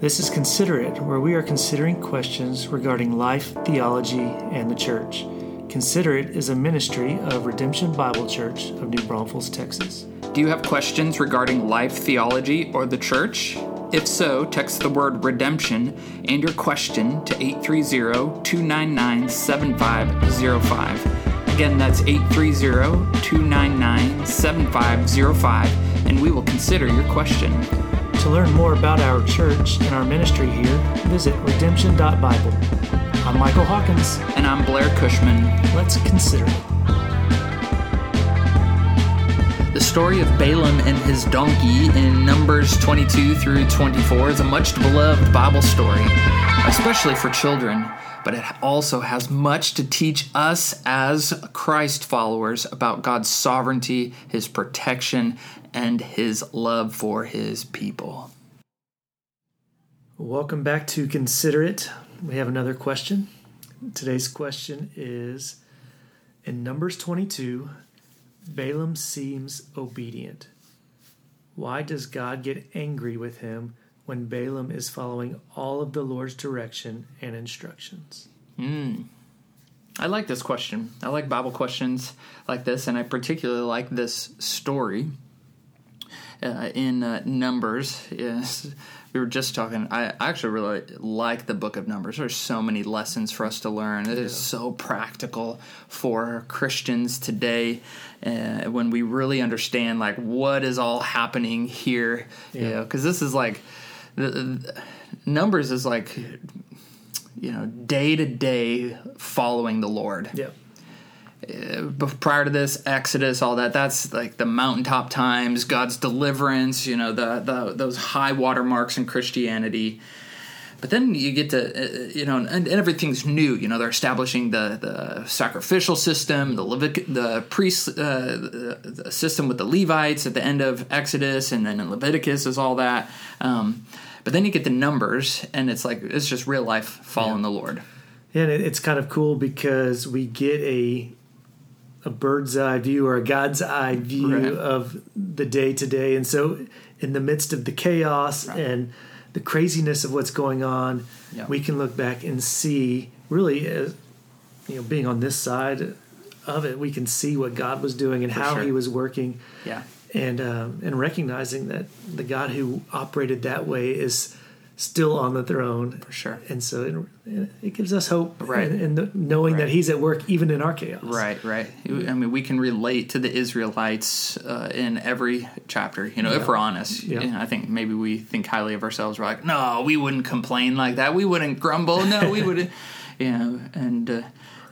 This is Consider It, where we are considering questions regarding life, theology, and the church. Consider It is a ministry of Redemption Bible Church of New Braunfels, Texas. Do you have questions regarding life, theology, or the church? If so, text the word redemption and your question to 830 299 7505. Again, that's 830 299 7505, and we will consider your question. To learn more about our church and our ministry here, visit redemption.bible. I'm Michael Hawkins. And I'm Blair Cushman. Let's consider it. The story of Balaam and his donkey in Numbers 22 through 24 is a much beloved Bible story, especially for children, but it also has much to teach us as Christ followers about God's sovereignty, his protection, and his love for his people. Welcome back to Consider It. We have another question. Today's question is In Numbers 22, Balaam seems obedient. Why does God get angry with him when Balaam is following all of the Lord's direction and instructions? Hmm. I like this question. I like Bible questions like this, and I particularly like this story uh, in uh, Numbers. Yes, we were just talking. I actually really like the book of Numbers. There's so many lessons for us to learn. It is so practical for Christians today uh, when we really understand like what is all happening here. Yeah. You know, because this is like the, the, Numbers is like you know day to day following the Lord. Yeah prior to this exodus all that that's like the mountaintop times god's deliverance you know the, the those high water marks in christianity but then you get to uh, you know and, and, everything's new you know they're establishing the the sacrificial system the Levit- the priest uh, the, the, system with the levites at the end of exodus and then in leviticus is all that um, but then you get the numbers and it's like it's just real life following yeah. the lord yeah, and it's kind of cool because we get a a bird's eye view or a God's eye view right. of the day to day. And so, in the midst of the chaos right. and the craziness of what's going on, yeah. we can look back and see really, as, you know, being on this side of it, we can see what God was doing and For how sure. He was working. Yeah, and um, and recognizing that the God who operated that way is still on the throne. For sure. And so it, it gives us hope right. and, and knowing right. that he's at work even in our chaos. Right right. I mean we can relate to the israelites uh, in every chapter you know yeah. if we're honest. Yeah. You know, i think maybe we think highly of ourselves. We're like no we wouldn't complain like that. We wouldn't grumble. No we wouldn't you know and uh,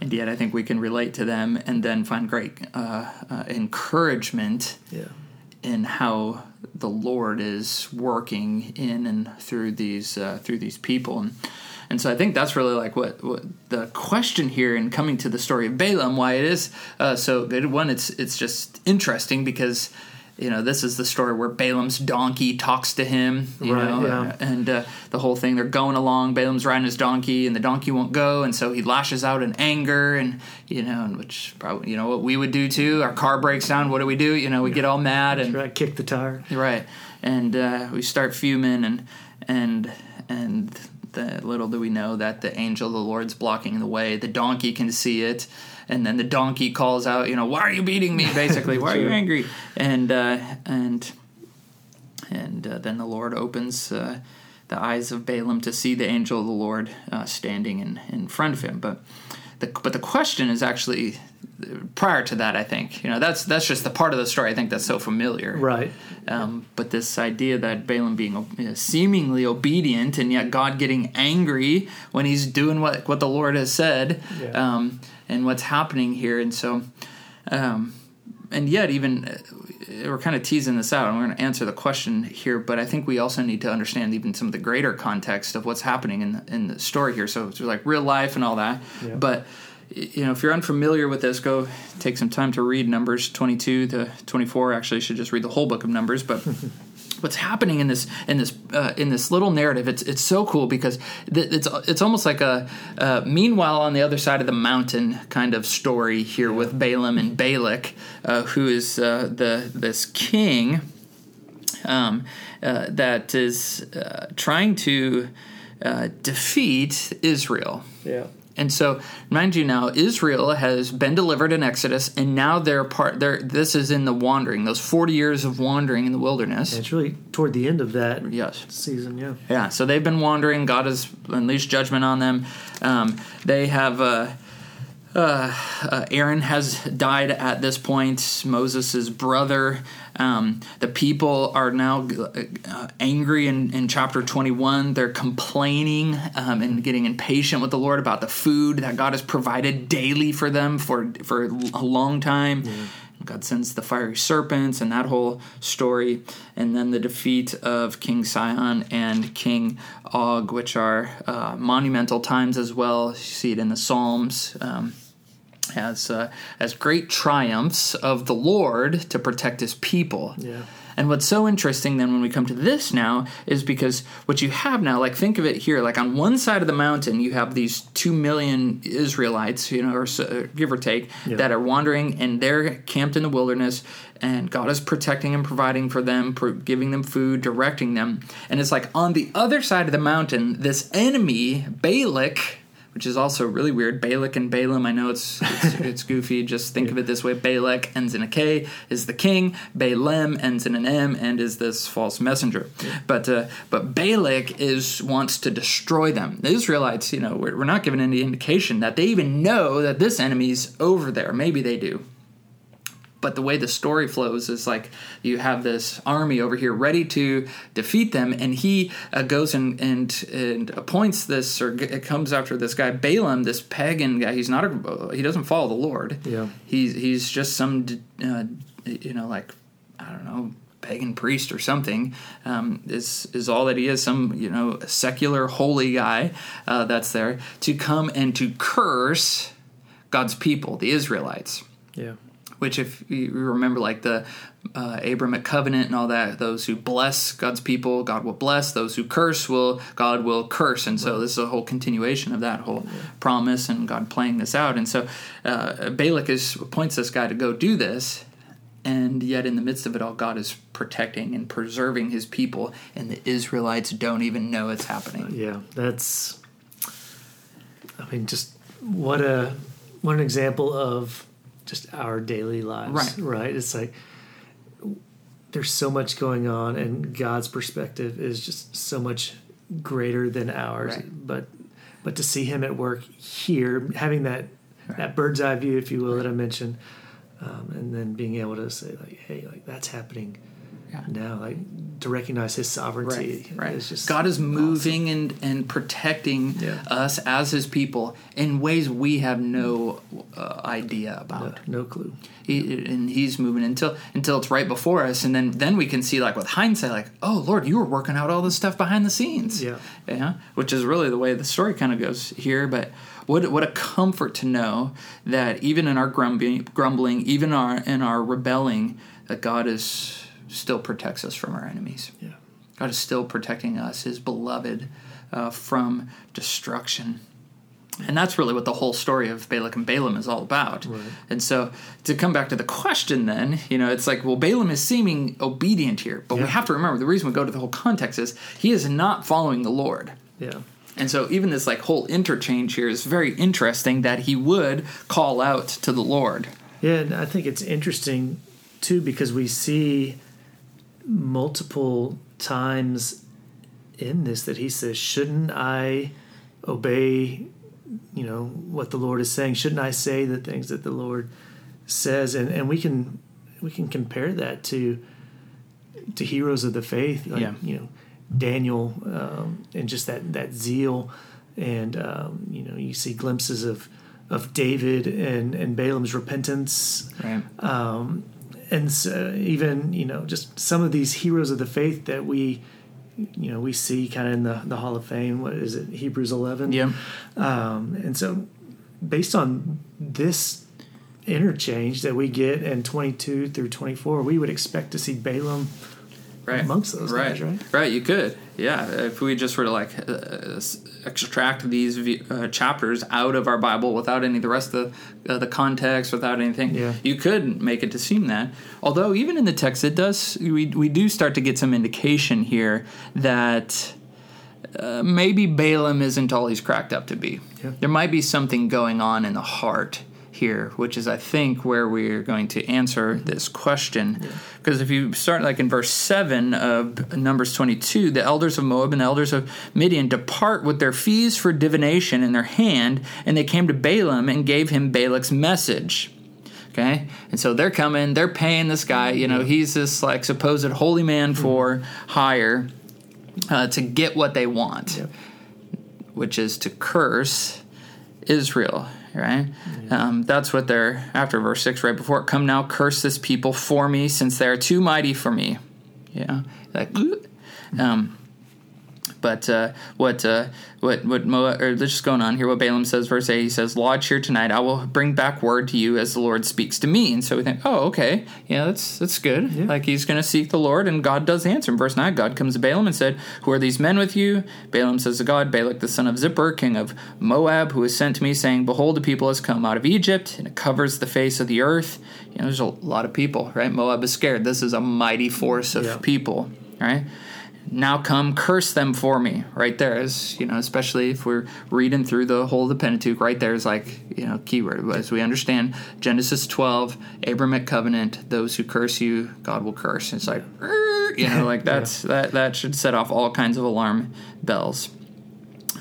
and yet i think we can relate to them and then find great uh, uh encouragement yeah. In how the Lord is working in and through these uh, through these people. And, and so I think that's really like what, what the question here in coming to the story of Balaam, why it is uh, so good. One, it's it's just interesting because you know this is the story where Balaam's donkey talks to him, you right, know, yeah. and uh, the whole thing. They're going along. Balaam's riding his donkey, and the donkey won't go, and so he lashes out in anger, and you know, and which probably you know what we would do too. Our car breaks down. What do we do? You know, we get all mad and right, kick the tire. Right, and uh, we start fuming, and and and the, little do we know that the angel of the Lord's blocking the way. The donkey can see it and then the donkey calls out, you know, why are you beating me? Basically, why are you angry? And uh, and and uh, then the Lord opens uh, the eyes of Balaam to see the angel of the Lord uh, standing in in front of him. But the but the question is actually prior to that. I think you know that's that's just the part of the story I think that's so familiar, right? Um, but this idea that Balaam being seemingly obedient and yet God getting angry when he's doing what what the Lord has said. Yeah. Um, and what's happening here. And so, um, and yet, even uh, we're kind of teasing this out, and we're going to answer the question here. But I think we also need to understand even some of the greater context of what's happening in the, in the story here. So it's like real life and all that. Yeah. But you know, if you're unfamiliar with this, go take some time to read Numbers 22 to 24. Actually, you should just read the whole book of Numbers, but. what's happening in this in this uh, in this little narrative it's it's so cool because th- it's it's almost like a uh, meanwhile on the other side of the mountain kind of story here with Balaam and Balak uh, who is uh, the this king um, uh, that is uh, trying to uh, defeat Israel. Yeah. And so, mind you, now Israel has been delivered in Exodus, and now they're part. They're this is in the wandering, those forty years of wandering in the wilderness. And it's really toward the end of that yes season, yeah. Yeah, so they've been wandering. God has unleashed judgment on them. Um, they have. Uh, uh, uh, Aaron has died at this point. Moses' brother. Um, the people are now uh, angry in, in chapter 21. They're complaining um, and getting impatient with the Lord about the food that God has provided daily for them for, for a long time. Yeah. God sends the fiery serpents and that whole story, and then the defeat of King Sihon and King Og, which are uh, monumental times as well. You see it in the Psalms. Um, as uh, as great triumphs of the Lord to protect His people. Yeah. And what's so interesting then when we come to this now is because what you have now, like think of it here, like on one side of the mountain you have these two million Israelites, you know, or so, give or take, yeah. that are wandering and they're camped in the wilderness, and God is protecting and providing for them, giving them food, directing them. And it's like on the other side of the mountain, this enemy, Balak, which is also really weird. Balak and Balaam. I know it's it's, it's goofy. Just think yeah. of it this way: Balak ends in a K, is the king. Balaam ends in an M, and is this false messenger. Yeah. But uh, but Balak is wants to destroy them. The Israelites, you know, we're, we're not given any indication that they even know that this enemy's over there. Maybe they do but the way the story flows is like you have this army over here ready to defeat them and he uh, goes and, and and appoints this or g- comes after this guy Balaam this pagan guy. He's not a he doesn't follow the Lord. Yeah. He's he's just some uh, you know like I don't know pagan priest or something um, is is all that he is some you know secular holy guy uh, that's there to come and to curse God's people the Israelites. Yeah which if you remember like the uh, Abrahamic covenant and all that, those who bless God's people, God will bless. Those who curse will, God will curse. And so right. this is a whole continuation of that whole yeah. promise and God playing this out. And so uh, Balak is appoints this guy to go do this, and yet in the midst of it all, God is protecting and preserving His people, and the Israelites don't even know it's happening. Yeah, that's. I mean, just what a what an example of just our daily lives. Right. Right. It's like there's so much going on, and God's perspective is just so much greater than ours. Right. But but to see Him at work here, having that right. that bird's eye view, if you will, that I mentioned, um, and then being able to say like, hey, like that's happening yeah. now like to recognize his sovereignty right, right. is just god is moving awesome. and and protecting yeah. us as his people in ways we have no uh, idea about no, no clue he, and he's moving until until it's right before us and then then we can see like with hindsight like oh lord you were working out all this stuff behind the scenes yeah yeah which is really the way the story kind of goes here but what what a comfort to know that even in our grumbling, grumbling even our in our rebelling that god is still protects us from our enemies. Yeah. God is still protecting us, His beloved, uh, from destruction. And that's really what the whole story of Balak and Balaam is all about. Right. And so, to come back to the question, then, you know, it's like, well, Balaam is seeming obedient here, but yeah. we have to remember the reason we go to the whole context is he is not following the Lord. Yeah. And so, even this like whole interchange here is very interesting that he would call out to the Lord. Yeah, and I think it's interesting too because we see multiple times in this that he says, Shouldn't I obey, you know, what the Lord is saying? Shouldn't I say the things that the Lord says? And and we can we can compare that to to heroes of the faith, like, yeah. you know, Daniel, um, and just that that zeal, and um, you know, you see glimpses of of David and and Balaam's repentance, right. um, and so even you know just some of these heroes of the faith that we you know we see kind of in the the Hall of Fame. What is it? Hebrews eleven. Yeah. Um, and so, based on this interchange that we get in twenty two through twenty four, we would expect to see Balaam right. amongst those right. guys, right? Right. You could. Yeah, if we just were to like uh, extract these uh, chapters out of our Bible without any of the rest of the, uh, the context, without anything, Yeah. you could make it to seem that. Although even in the text, it does we we do start to get some indication here that. Uh, maybe Balaam isn't all he's cracked up to be. Yeah. There might be something going on in the heart here, which is, I think, where we're going to answer this question. Because if you start like in verse 7 of Numbers 22, the elders of Moab and the elders of Midian depart with their fees for divination in their hand, and they came to Balaam and gave him Balak's message. Okay, and so they're coming, they're paying this guy. You know, he's this like supposed holy man for hire uh, to get what they want, Yep. which is to curse Israel. Right, um, that's what they're after verse six. Right before it, come now, curse this people for me, since they are too mighty for me. Yeah, like, um, but uh, what uh, what what Moab, or just going on here. What Balaam says, verse eight, he says, "Lodge here tonight. I will bring back word to you as the Lord speaks to me." And so we think, oh, okay, yeah, that's that's good. Yeah. Like he's going to seek the Lord, and God does answer. In verse nine, God comes to Balaam and said, "Who are these men with you?" Balaam says to God, "Balak the son of Zippor, king of Moab, who has sent to me, saying, Behold, the people has come out of Egypt, and it covers the face of the earth." You know, there's a lot of people, right? Moab is scared. This is a mighty force of Yeah. people, right? Now come curse them for me right there is you know especially if we're reading through the whole of the pentateuch right there is like you know keyword as we understand genesis 12 abrahamic covenant those who curse you god will curse it's like you know like that's that that should set off all kinds of alarm bells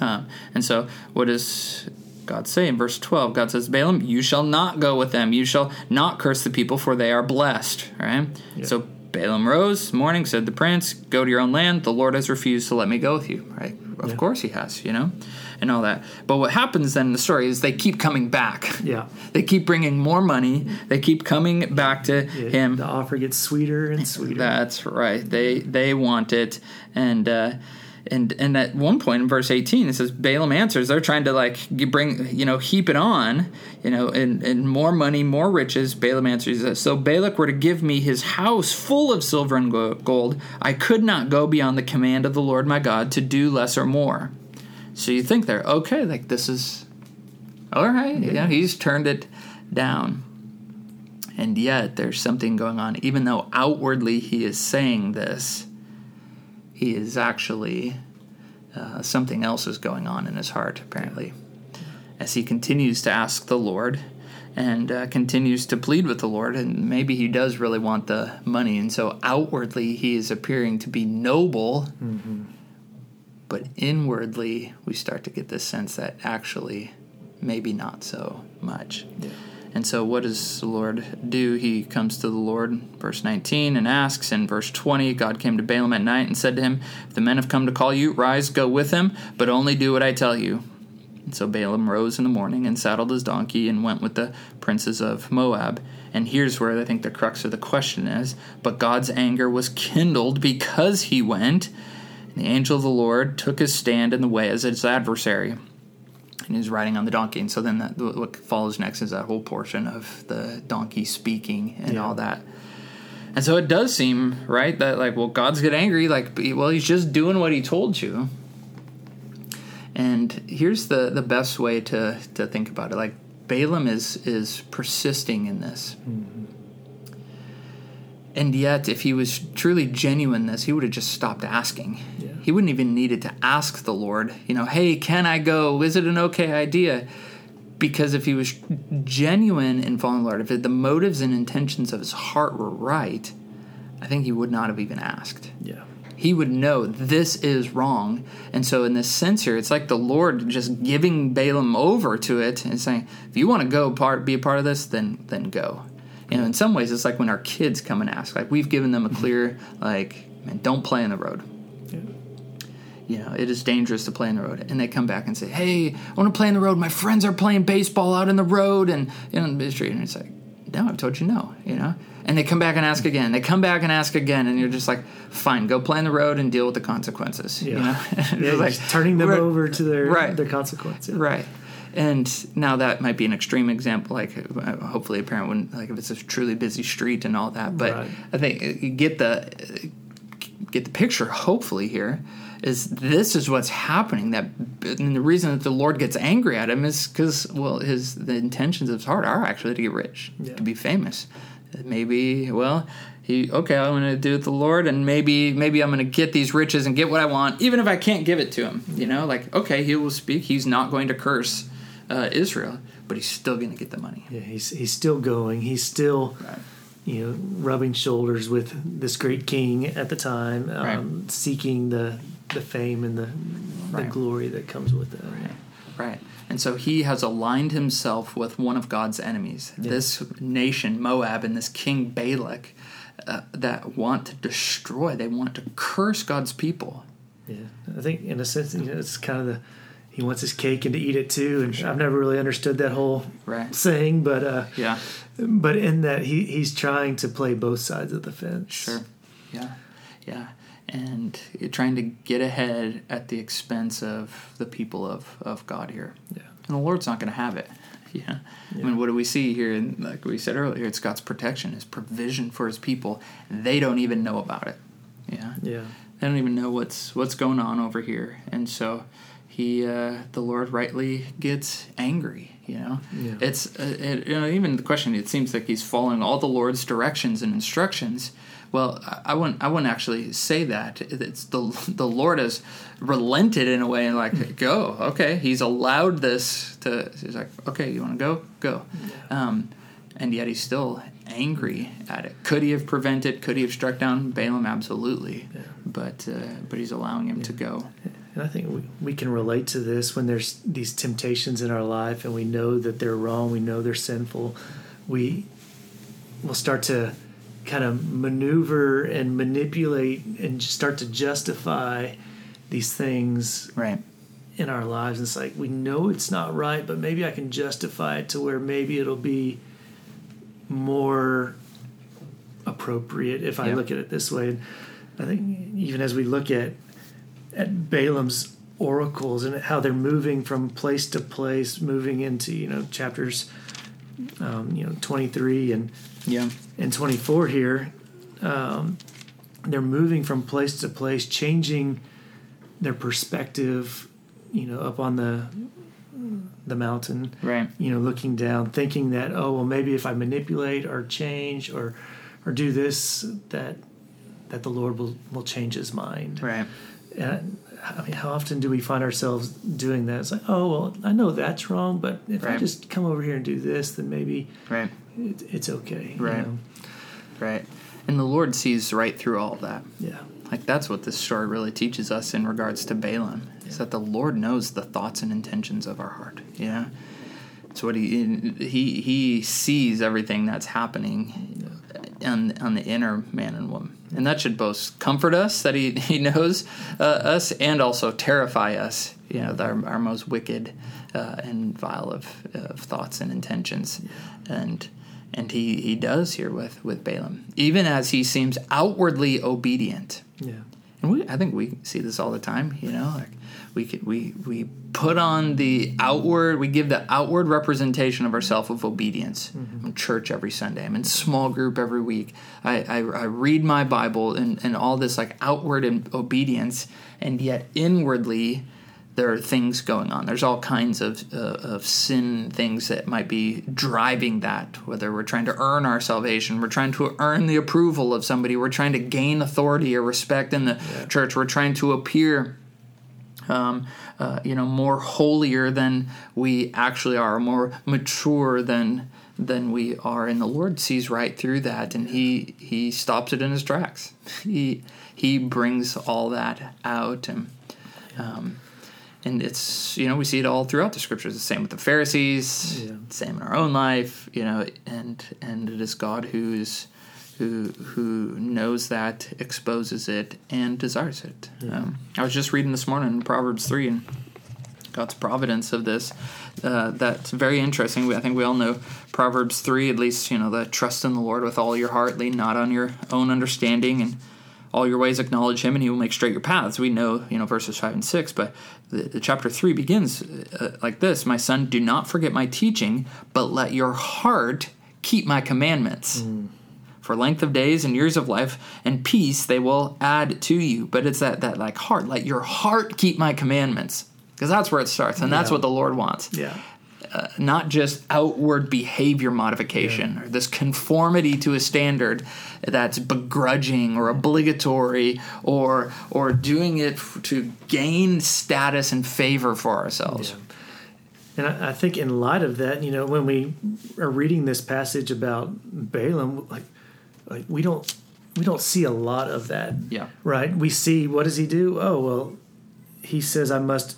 um, and so what does God say in verse 12? God says, Balaam, you shall not go with them. You shall not curse the people, for they are blessed. Right? So Balaam rose, morning, said the prince, Go to your own land. The Lord has refused to let me go with you. Right? Of Yeah. course he has, you know, and all that. But what happens then in the story is they keep coming back. Yeah. They keep bringing more money. They keep coming back to Yeah, him. The offer gets sweeter and sweeter. That's right. They they want it, and uh, and and at one point in verse eighteen, it says Balaam answers. They're trying to like bring you know heap it on, you know, and and more money, more riches. Balaam answers. says, So Balak were to give me his house full of silver and gold. I could not go beyond the command of the Lord my God to do less or more. So you think they're okay, like this is all right. Know, he's turned it down. And yet there's something going on. Even though outwardly he is saying this, he is actually uh, something else is going on in his heart, apparently. As he continues to ask the Lord and uh, continues to plead with the Lord, and maybe he does really want the money, and so outwardly he is appearing to be noble, but inwardly we start to get this sense that actually maybe not so much. And so, what does the Lord do? He comes to the Lord, verse 19, and asks. In verse 20, God came to Balaam at night and said to him, If the men have come to call you, rise, go with them, but only do what I tell you. And so Balaam rose in the morning and saddled his donkey and went with the princes of Moab. And here's where I think the crux of the question is. But God's anger was kindled because he went. And the angel of the Lord took his stand in the way as his adversary and he's riding on the donkey. And so then that what follows next is that whole portion of the donkey speaking and Yeah. all that. And so it does seem right that like, well, God's get angry. Like, well, he's just doing what he told you. And here's the the best way to to think about it. Like Balaam is is persisting in this. Mm-hmm. And yet, if he was truly genuine in this, he would have just stopped asking. Yeah. He wouldn't even needed to ask the Lord, you know, hey, can I go? Is it an okay idea? Because if he was genuine in following the Lord, if the motives and intentions of his heart were right, I think he would not have even asked Yeah. he would know this is wrong. And so, in this sense here, it's like the Lord just giving Balaam over to it and saying, "If you want to go part, be a part of this, then then go." You know, in some ways, it's like when our kids come and ask, like we've given them a mm-hmm. clear, like, man, don't play in the road. Yeah. You know, it is dangerous to play in the road. And they come back and say, "Hey, I want to play in the road. My friends are playing baseball out in the road and you know, in the street." And it's like, "No, I've told you no." You know. And they come back and ask mm-hmm. again. They come back and ask again, and you're just like, "Fine, go play in the road and deal with the consequences." You Yeah. know, Yeah, It's like, turning them over to their Right. their consequence. Yeah. Right. And now that might be an extreme example. Like, uh, hopefully, a parent wouldn't like if it's a truly busy street and all that. But Right. I think you get the get the picture. Hopefully, here is this is what's happening. That and the reason that the Lord gets angry at him is because well, his the intentions of his heart are actually to get rich, yeah. to be famous. Maybe well, he okay, I'm going to do it the Lord, and maybe maybe I'm going to get these riches and get what I want, even if I can't give it to him. You know, like okay, he will speak. He's not going to curse uh, Israel, but he's still going to get the money. Yeah, he's he's still going. He's still. Right you know, rubbing shoulders with this great king at the time, um, right. seeking the the fame and the the right. glory that comes with it. Right. right. And so he has aligned himself with one of God's enemies, yeah. this nation, Moab, and this king Balak, uh, that want to destroy. They want to curse God's people. Yeah, I think in a sense, you know, it's kind of the he wants his cake and to eat it too. And sure. I've never really understood that whole right. saying, but uh, yeah, but in that he he's trying to play both sides of the fence. Sure. Yeah. Yeah. And trying to get ahead at the expense of the people of, of God here. Yeah. And the Lord's not going to have it. Yeah. yeah. I mean, what do we see here? And like we said earlier, it's God's protection, His provision for His people. They don't even know about it. Yeah. Yeah. They don't even know what's what's going on over here, and so he, uh, the Lord, rightly gets angry you know, yeah. it's uh, it, you know even the question. It seems like he's following all the Lord's directions and instructions. Well, I wouldn't. I wouldn't actually say that. It's the the Lord has relented in a way and like hmm. go. Okay, He's allowed this to. He's like, okay, you want to go, go. Yeah. Um, and yet He's still angry at it. Could He have prevented? Could He have struck down Balaam? Absolutely. Yeah. But uh, but He's allowing him to go. And I think we, we can relate to this when there's these temptations in our life and we know that they're wrong, we know they're sinful. We will start to kind of maneuver and manipulate and start to justify these things right in our lives. And it's like we know it's not right, but maybe I can justify it to where maybe it'll be more appropriate if I look at it this way. And I think even as we look at at Balaam's oracles and how they're moving from place to place, moving into you know chapters, um, you know twenty three and yeah and twenty four here. Um, they're moving from place to place, changing their perspective. You know, up on the the mountain, right? You know, looking down, thinking that oh well, maybe if I manipulate or change or or do this, that that the Lord will will change His mind, right? And I mean, how often do we find ourselves doing that? It's like, oh, well, I know that's wrong, but if right. I just come over here and do this, then maybe right. It, it's okay. Right. You know? Right. And the Lord sees right through all that. Yeah. Like that's what this story really teaches us in regards to Balaam yeah. is that the Lord knows the thoughts and intentions of our heart. Yeah. It's what he he he sees everything that's happening on on the inner man and woman and that should both comfort us that he, he knows uh, us and also terrify us you know our, our most wicked uh, and vile of, of thoughts and intentions. And and he, he does here with, with Balaam even as he seems outwardly obedient. Yeah and we I think we see this all the time you know like we could, we we put on the outward we give the outward representation of ourselves of obedience mm-hmm. i'm in church every sunday i'm in small group every week i, I, I read my bible and, and all this like outward obedience and yet inwardly there are things going on there's all kinds of, uh, of sin things that might be driving that whether we're trying to earn our salvation we're trying to earn the approval of somebody we're trying to gain authority or respect in the yeah. church we're trying to appear um, uh, you know, more holier than we actually are, more mature than than we are, and the Lord sees right through that, and he he stops it in his tracks. He he brings all that out, and um, and it's you know we see it all throughout the scriptures. The same with the Pharisees, yeah. same in our own life, you know, and and it is God who's who who knows that, exposes it, and desires it. Yeah. Um, I was just reading this morning in Proverbs three and God's providence of this. Uh, that's very interesting. I think we all know Proverbs three, at least you know the trust in the Lord with all your heart, lean not on your own understanding, and all your ways acknowledge Him, and He will make straight your paths. We know you know verses five and six, but the, the chapter three begins uh, like this: My son, do not forget my teaching, but let your heart keep my commandments. Mm for length of days and years of life and peace they will add to you. But it's that that like heart, let your heart keep my commandments. Because that's where it starts, and that's what the Lord wants Yeah. Uh, not just outward behavior modification or this conformity to a standard that's begrudging or obligatory or or doing it f- to gain status and favor for ourselves. Yeah. And I, I think in light of that, you know, when we are reading this passage about Balaam, like, like we don't we don't see a lot of that. Yeah. Right. We see what does he do? Oh well, he says I must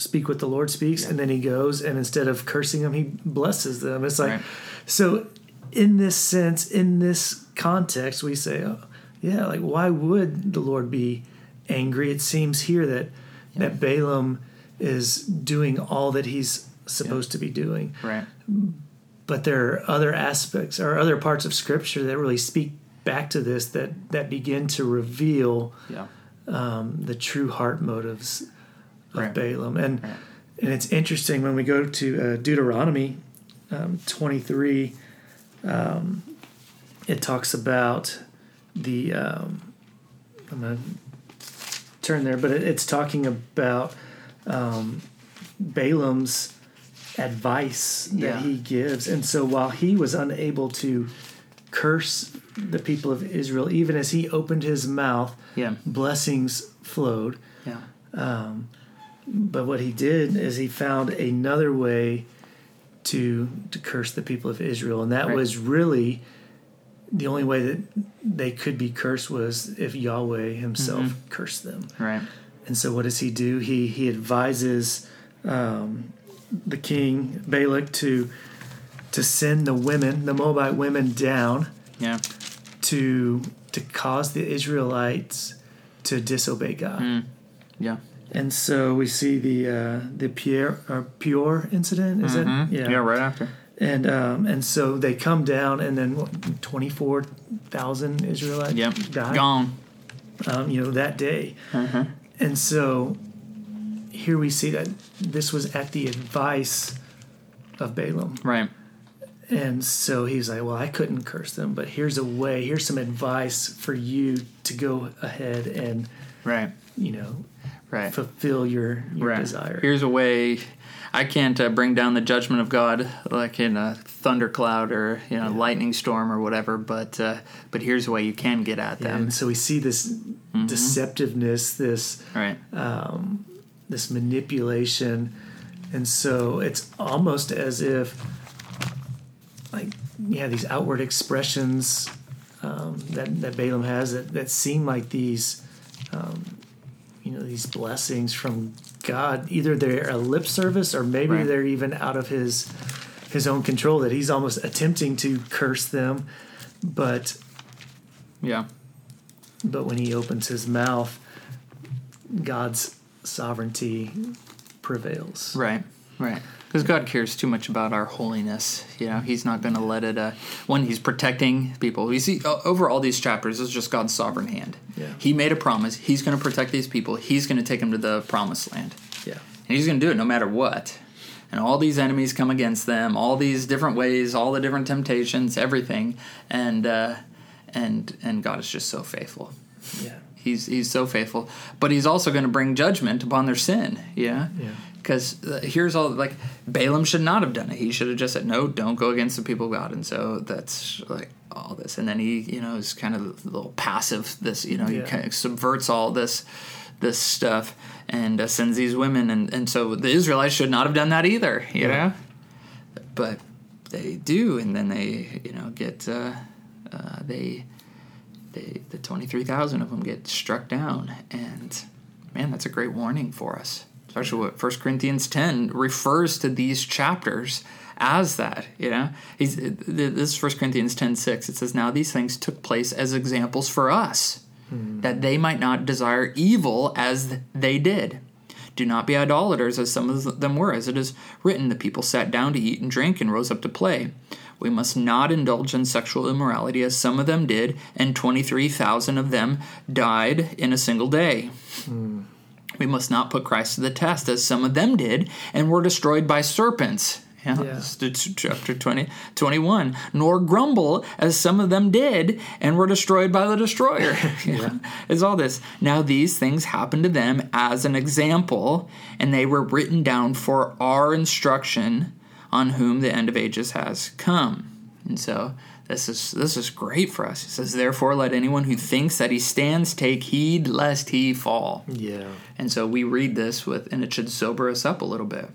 speak what the Lord speaks, and then he goes and instead of cursing them, he blesses them. It's like Right. so. In this sense, in this context, we say, oh, yeah, like why would the Lord be angry? It seems here that that Balaam is doing all that he's supposed to be doing. Right. But there are other aspects or other parts of Scripture that really speak back to this that that begin to reveal Yeah. um, the true heart motives of Right. Balaam. And Right. and it's interesting when we go to uh, Deuteronomy um, 23, um, it talks about the. Um, I'm going to turn there, but it, it's talking about um, Balaam's advice that Yeah. he gives. And so while he was unable to curse the people of Israel, even as he opened his mouth, Yeah. blessings flowed. Yeah. But what he did is he found another way to to curse the people of Israel, and that Right. was really the only way that they could be cursed was if Yahweh Himself Mm-hmm. cursed them. Right. And so, what does he do? He he advises um, the king Balak to to send the women, the Moabite women, down Yeah. to to cause the Israelites to disobey God. Mm. Yeah. And so we see the uh, the Pierre or Pure incident, is Mhm. it? Yeah. Right after. And um, and so they come down, and then twenty four thousand Israelites Yep. die. Gone. Um, you know that day. Mhm. And so here we see that this was at the advice of Balaam. Right. And so he's like, Well, I couldn't curse them, but here's a way, here's some advice for you to go ahead and, Right. you know, Right. fulfill your, your right. desire. Here's a way. I can't uh, bring down the judgment of God like in a thundercloud or you know lightning storm or whatever, but uh, but here's a way you can get at them. and so we see this deceptiveness, this Right. this manipulation, and so it's almost as if, like, yeah, these outward expressions um, that that Balaam has that that seem like these, um, you know, these blessings from God. Either they're a lip service, or maybe Right. they're even out of his his own control. That he's almost attempting to curse them, but Yeah. but when he opens his mouth, God's sovereignty prevails. Right. Right. Because God cares too much about our holiness. You know, He's not going to let it. Uh, when He's protecting people, we see over all these chapters is just God's sovereign hand. Yeah. He made a promise. He's going to protect these people. He's going to take them to the promised land. Yeah. And he's going to do it no matter what. And all these enemies come against them, all these different ways, all the different temptations, everything. And uh, and and God is just so faithful. Yeah. He's he's so faithful, but he's also going to bring judgment upon their sin. Yeah. Yeah. Because uh, here's all like Balaam should not have done it. He should have just said no, don't go against the people of God. And so that's like all this. And then he, you know, is kind of a little passive. This, you know, he kind of subverts all this this stuff and uh, sends these women. And and so the Israelites should not have done that either. You Yeah. know, but they do, and then they, you know, get uh, uh, they they the 23,000 of them get struck down and man that's a great warning for us especially what 1 Corinthians 10 refers to these chapters as that you know? He's, this is 1 Corinthians 10 6 it says now these things took place as examples for us hmm. that they might not desire evil as they did. Do not be idolaters as some of them were. As it is written the people sat down to eat and drink and rose up to play. We must not indulge in sexual immorality as some of them did, and 23,000 of them died in a single day. Hmm. We must not put Christ to the test as some of them did and were destroyed by serpents. Yeah, yeah. chapter 20, 21. Nor grumble as some of them did and were destroyed by the destroyer. yeah. Is all this. Now these things happened to them as an example, and they were written down for our instruction on whom the end of ages has come. And so this is this is great for us. He says, Therefore let anyone who thinks that he stands take heed lest he fall. Yeah. And so we read this with and it should sober us up a little bit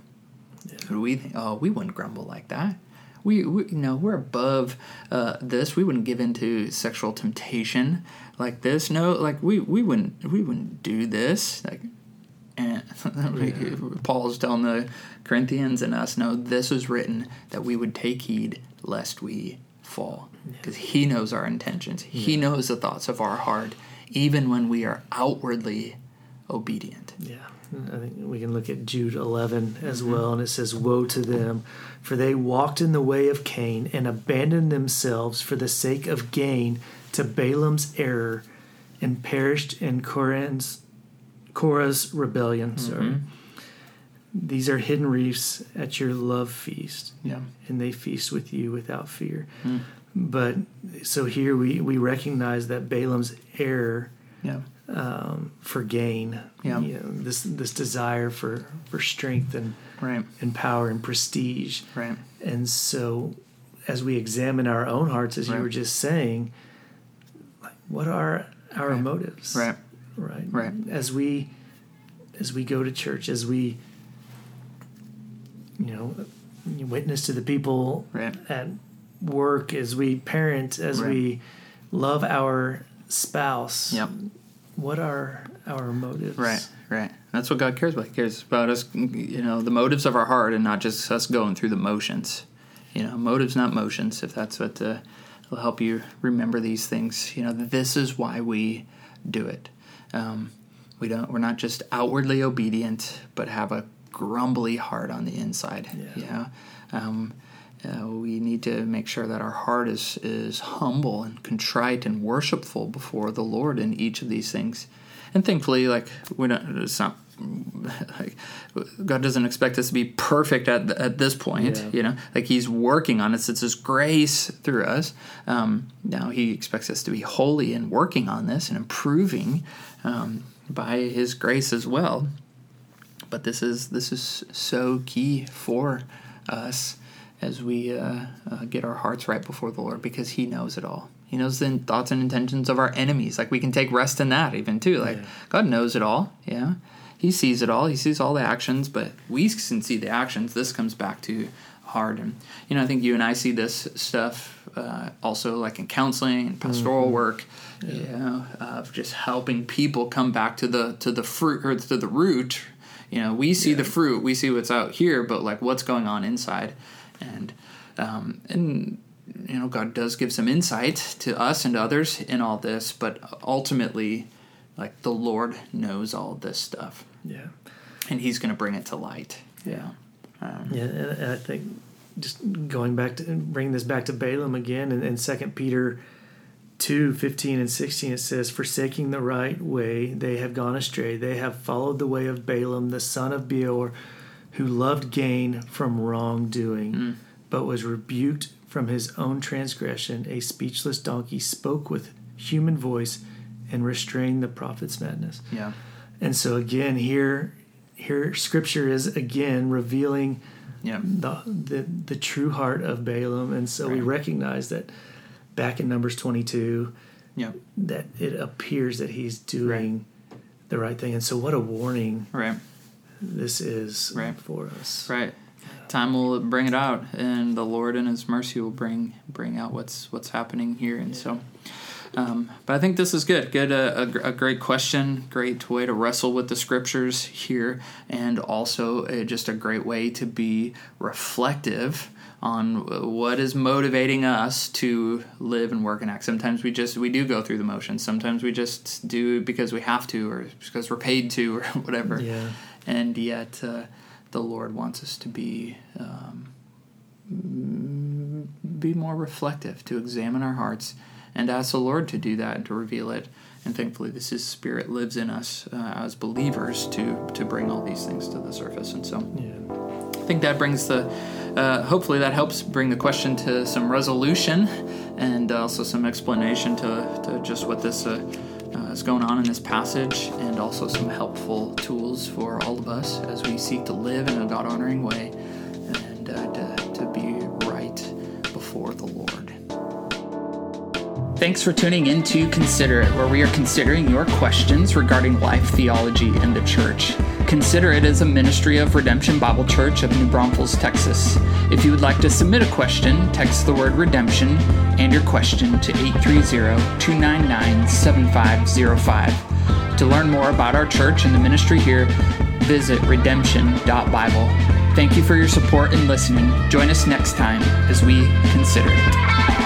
yeah. we oh, we wouldn't grumble like that. We, we you know, we're above uh, this. We wouldn't give in to sexual temptation like this. No, like we, we wouldn't we wouldn't do this. Like, and yeah. Paul's telling the Corinthians and us, no, this is written that we would take heed lest we fall, because. He knows our intentions. He knows the thoughts of our heart, even when we are outwardly obedient. Yeah. I think we can look at Jude 11 as mm-hmm. well, and it says, Woe to them, for they walked in the way of Cain and abandoned themselves for the sake of gain to Balaam's error and perished in Korah's, Korah's rebellion. Mm-hmm. Sorry. These are hidden reefs at your love feast, yeah. and they feast with you without fear. Mm. But so here we, we recognize that Balaam's error yeah um, for gain. Yeah. You know, this this desire for for strength and right. and power and prestige. Right. And so, as we examine our own hearts, as right. you were just saying, like, what are our right. motives? Right. Right. Right. As we as we go to church, as we you know witness to the people right. at work, as we parent, as we love our spouse. Yep what are our motives? Right, right. That's what God cares about. He cares about us, you know, the motives of our heart and not just us going through the motions. You know, motives, not motions, if that's what uh, will help you remember these things. You know, this is why we do it. Um, we don't, we're not just outwardly obedient, but have a grumbly heart on the inside. Yeah. You know? um, uh, we need to make sure that our heart is is humble and contrite and worshipful before the Lord in each of these things. And thankfully, like we don't, it's not like God doesn't expect us to be perfect at at this point. Yeah. You know, like He's working on us. It's His grace through us. Um, now He expects us to be holy and working on this and improving um, by His grace as well. But this is this is so key for us as we uh, uh, get our hearts right before the Lord because He knows it all. He knows the thoughts and intentions of our enemies. Like we can take rest in that, even too. Like yeah. God knows it all. Yeah, He sees it all. He sees all the actions, but we can see the actions. This comes back to hard, and you know, I think you and I see this stuff uh, also, like in counseling and pastoral mm-hmm. work. Yeah. You know, of just helping people come back to the to the fruit or to the root. You know, we see yeah. the fruit, we see what's out here, but like what's going on inside and um, and you know God does give some insight to us and to others in all this, but ultimately, like the Lord knows all this stuff. Yeah, and He's going to bring it to light. Yeah, um, yeah, and I think just going back to bring this back to Balaam again, and in Second Peter. 2 15 and 16 it says forsaking the right way they have gone astray they have followed the way of balaam the son of beor who loved gain from wrongdoing, mm. but was rebuked from his own transgression. A speechless donkey spoke with human voice and restrained the prophet's madness. Yeah. And so again, here, here, Scripture is again revealing yeah. the, the the true heart of Balaam, and so right. we recognize that back in Numbers twenty two, yeah, that it appears that he's doing right. the right thing, and so what a warning, right? this is right. for us. Right. Time will bring it out, and the Lord in His mercy will bring bring out what's what's happening here. And so, um, but I think this is good. Good, a, a, a, great question, great way to wrestle with the scriptures here, and also a, just a great way to be reflective on what is motivating us to live and work and act. Sometimes we just we do go through the motions. Sometimes we just do because we have to, or because we're paid to, or whatever. Yeah and yet uh, the Lord wants us to be um, be more reflective, to examine our hearts, and ask the Lord to do that and to reveal it. And thankfully, this His Spirit lives in us uh, as believers to to bring all these things to the surface. And so, yeah. Think that brings the uh, hopefully that helps bring the question to some resolution and also some explanation to, to just what this uh, uh, is going on in this passage and also some helpful tools for all of us as we seek to live in a God honoring way and uh, to, to be right before the Lord. Thanks for tuning in to Consider It, where we are considering your questions regarding life, theology, and the church. Consider It as a ministry of Redemption Bible Church of New Braunfels, Texas. If you would like to submit a question, text the word redemption and your question to 830 299 7505. To learn more about our church and the ministry here, visit redemption.bible. Thank you for your support and listening. Join us next time as we consider it.